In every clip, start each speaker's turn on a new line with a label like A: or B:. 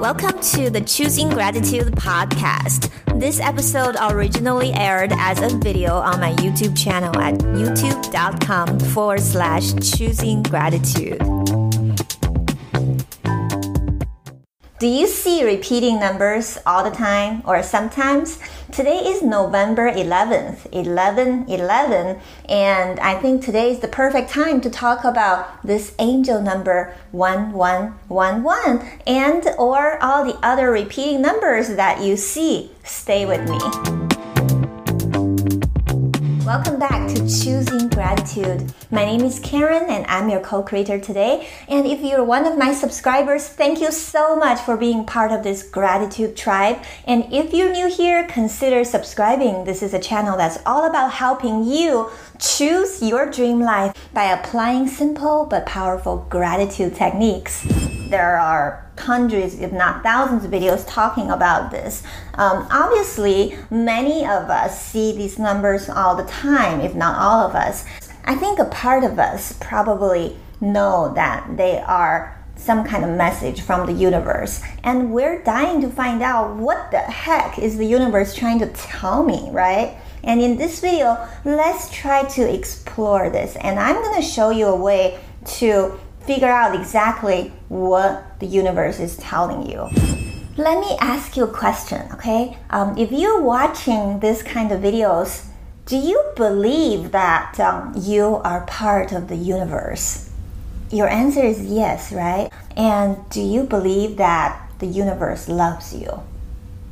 A: Welcome to the Choosing Gratitude podcast. This episode originally aired as a video on my YouTube channel at youtube.com forward slash choosing gratitude. Do you see repeating numbers all the time or sometimes? Today is November 11th, 11 11, and I think today is the perfect time to talk about this angel number 1111 and or all the other repeating numbers that you see. Stay with me. Welcome back to Choosing Gratitude. My name is Karen and I'm your co creator today. And if you're one of my subscribers, thank you so much for being part of this gratitude tribe. And if you're new here, consider subscribing. This is a channel that's all about helping you choose your dream life by applying simple but powerful gratitude techniques. There are hundreds, if not thousands, of videos talking about this. Um, obviously, many of us see these numbers all the time, if not all of us. I think a part of us probably know that they are some kind of message from the universe. And we're dying to find out what the heck is the universe trying to tell me, right? And in this video, let's try to explore this. And I'm going to show you a way to figure out exactly what the universe is telling you. Let me ask you a question, okay? Um, if you're watching this kind of videos, do you believe that um, you are part of the universe? Your answer is yes, right? And do you believe that the universe loves you?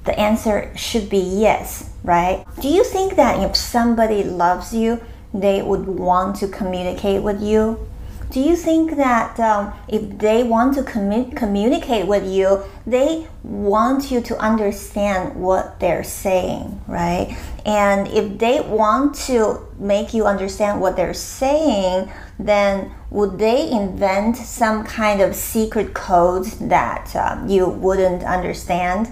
A: The answer should be yes, right? Do you think that if somebody loves you, they would want to communicate with you? Do you think that um, if they want to commu- communicate with you, they want you to understand what they're saying, right? And if they want to make you understand what they're saying, then would they invent some kind of secret code that um, you wouldn't understand?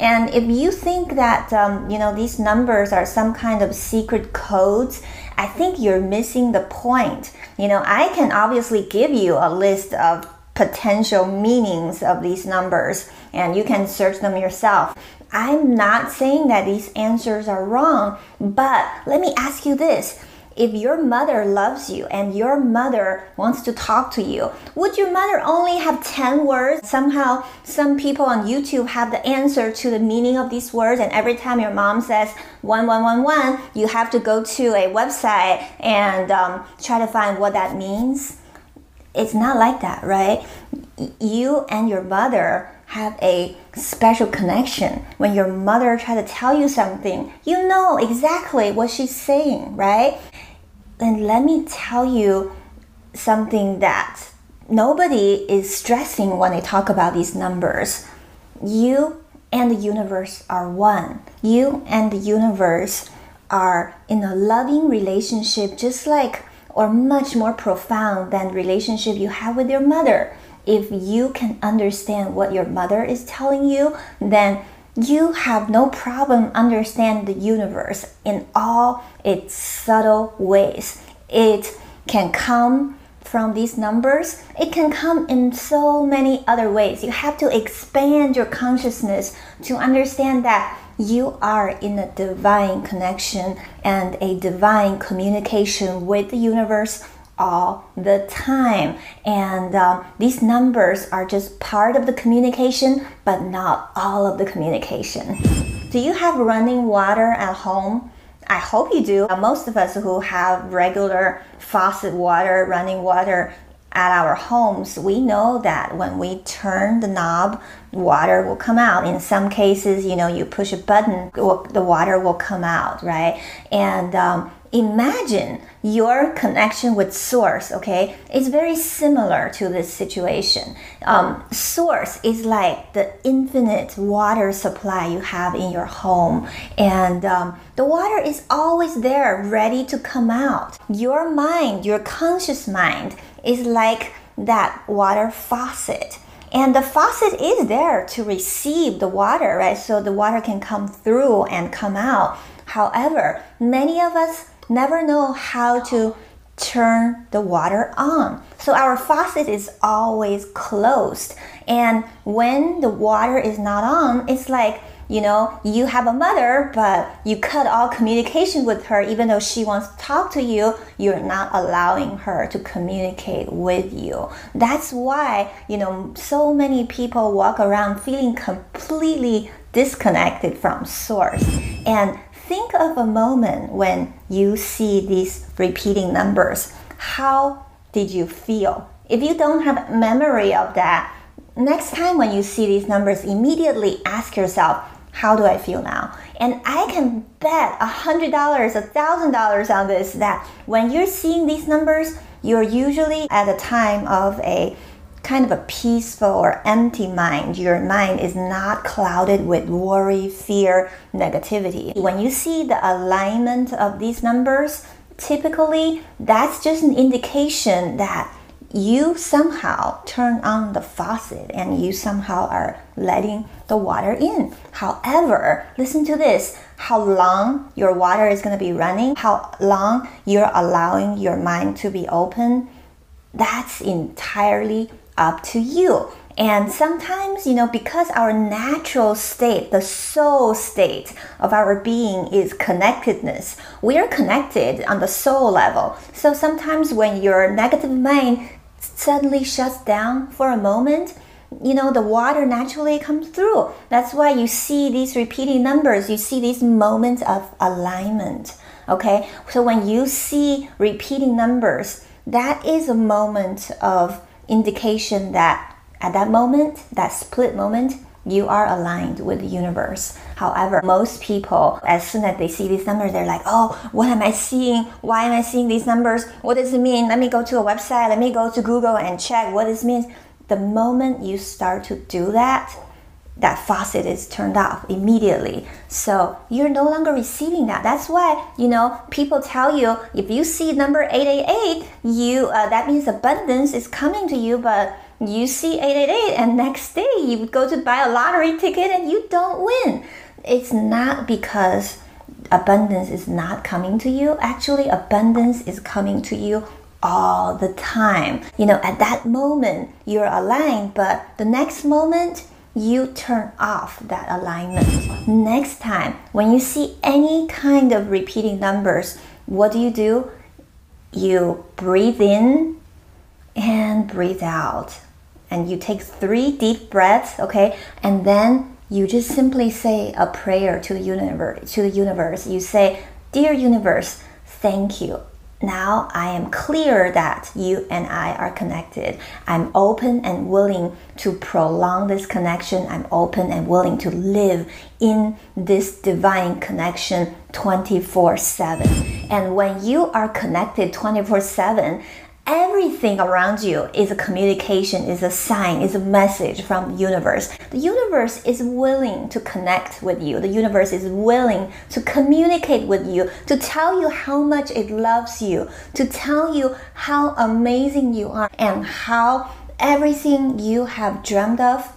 A: And if you think that um, you know these numbers are some kind of secret codes, I think you're missing the point. You know, I can obviously give you a list of potential meanings of these numbers, and you can search them yourself. I'm not saying that these answers are wrong, but let me ask you this if your mother loves you and your mother wants to talk to you, would your mother only have 10 words? Somehow, some people on YouTube have the answer to the meaning of these words, and every time your mom says 1111, you have to go to a website and um, try to find what that means. It's not like that, right? You and your mother have a special connection. When your mother tries to tell you something, you know exactly what she's saying, right? And let me tell you something that nobody is stressing when they talk about these numbers. You and the universe are one. You and the universe are in a loving relationship just like or much more profound than the relationship you have with your mother. If you can understand what your mother is telling you, then you have no problem understand the universe in all its subtle ways. It can come from these numbers. It can come in so many other ways. You have to expand your consciousness to understand that you are in a divine connection and a divine communication with the universe all the time. And um, these numbers are just part of the communication, but not all of the communication. Do you have running water at home? I hope you do. Most of us who have regular faucet water, running water at our homes, we know that when we turn the knob, water will come out. In some cases, you know, you push a button, the water will come out, right? And um, imagine your connection with source okay it's very similar to this situation um, source is like the infinite water supply you have in your home and um, the water is always there ready to come out your mind your conscious mind is like that water faucet and the faucet is there to receive the water right so the water can come through and come out however many of us never know how to turn the water on. So our faucet is always closed. And when the water is not on, it's like you know, you have a mother, but you cut all communication with her, even though she wants to talk to you, you're not allowing her to communicate with you. That's why, you know, so many people walk around feeling completely disconnected from source. And think of a moment when you see these repeating numbers. How did you feel? If you don't have memory of that, next time when you see these numbers, immediately ask yourself, how do I feel now? And I can bet a hundred dollars, a thousand dollars on this that when you're seeing these numbers, you're usually at a time of a kind of a peaceful or empty mind. Your mind is not clouded with worry, fear, negativity. When you see the alignment of these numbers, typically that's just an indication that you somehow turn on the faucet and you somehow are letting the water in. However, listen to this how long your water is going to be running, how long you're allowing your mind to be open, that's entirely up to you. And sometimes, you know, because our natural state, the soul state of our being is connectedness, we are connected on the soul level. So sometimes when your negative mind suddenly shuts down for a moment, you know, the water naturally comes through. That's why you see these repeating numbers, you see these moments of alignment. Okay, so when you see repeating numbers, that is a moment of indication that at that moment, that split moment, you are aligned with the universe. However, most people, as soon as they see these numbers, they're like, oh, what am I seeing? Why am I seeing these numbers? What does it mean? Let me go to a website, let me go to Google and check what this means. The moment you start to do that, that faucet is turned off immediately. So you're no longer receiving that. That's why you know people tell you if you see number 888, you uh, that means abundance is coming to you, but you see 888 and next day you go to buy a lottery ticket and you don't win. It's not because abundance is not coming to you. Actually, abundance is coming to you all the time. You know, at that moment you're aligned, but the next moment you turn off that alignment. Next time, when you see any kind of repeating numbers, what do you do? You breathe in and breathe out and you take three deep breaths, okay? And then you just simply say a prayer to the universe, to the universe. You say, "Dear universe, thank you. Now I am clear that you and I are connected. I'm open and willing to prolong this connection. I'm open and willing to live in this divine connection 24 7. And when you are connected 24 7, everything around you is a communication, is a sign, is a message from the universe. The universe is willing to connect with you. The universe is willing to communicate with you, to tell you how much it loves you, to tell you how amazing you are, and how everything you have dreamed of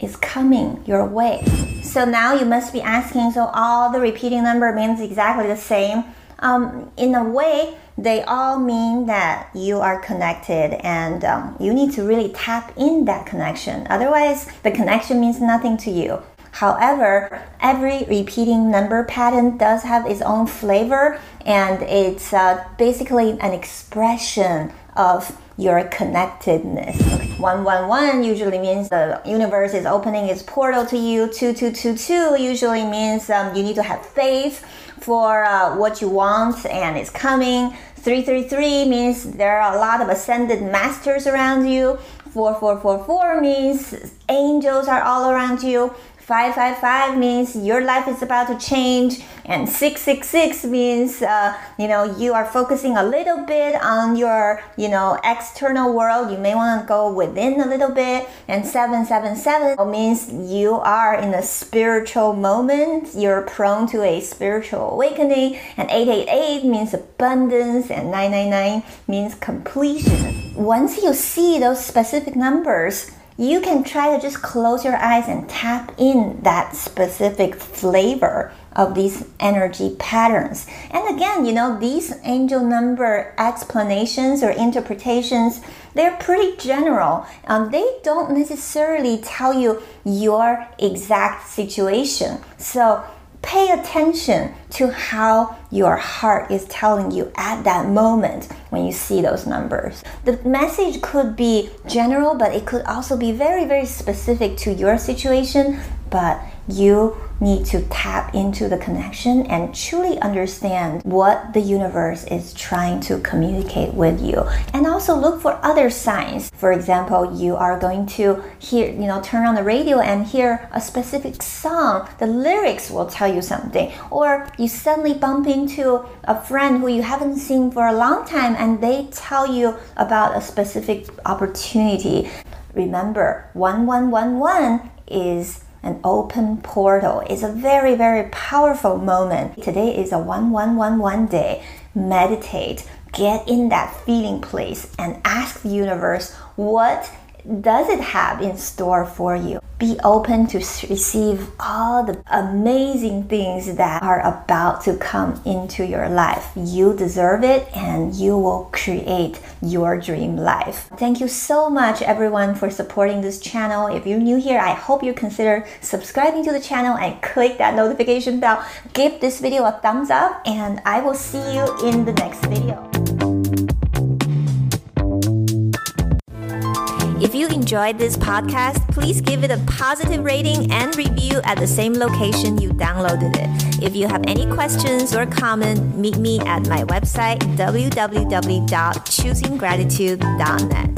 A: is coming your way. So now you must be asking so all the repeating number means exactly the same. Um, in a way, they all mean that you are connected and um, you need to really tap in that connection. Otherwise, the connection means nothing to you. However, every repeating number pattern does have its own flavor and it's uh, basically an expression of your connectedness. 111 usually means the universe is opening its portal to you. 2222 usually means um, you need to have faith for uh, what you want and it's coming. 333 means there are a lot of ascended masters around you. 4444 means angels are all around you. 555 means your life is about to change, and 666 means uh, you know you are focusing a little bit on your you know external world. You may want to go within a little bit, and 777 means you are in a spiritual moment. You're prone to a spiritual awakening, and 888 means abundance, and 999 means completion. Once you see those specific numbers you can try to just close your eyes and tap in that specific flavor of these energy patterns. And again, you know, these angel number explanations or interpretations, they're pretty general. Um, they don't necessarily tell you your exact situation. So pay attention to how your heart is telling you at that moment when you see those numbers. The message could be general, but it could also be very, very specific to your situation. But you need to tap into the connection and truly understand what the universe is trying to communicate with you. And also look for other signs. For example, you are going to hear, you know, turn on the radio and hear a specific song. The lyrics will tell you something. Or you suddenly bump into a friend who you haven't seen for a long time and they tell you about a specific opportunity. Remember, 1111 is an open portal. It's a very, very powerful moment. Today is a 1111 day. Meditate, get in that feeling place, and ask the universe what does it have in store for you? Be open to receive all the amazing things that are about to come into your life. You deserve it and you will create your dream life. Thank you so much, everyone, for supporting this channel. If you're new here, I hope you consider subscribing to the channel and click that notification bell. Give this video a thumbs up, and I will see you in the next video. Enjoyed this podcast, please give it a positive rating and review at the same location you downloaded it. If you have any questions or comment, meet me at my website www.choosinggratitude.net.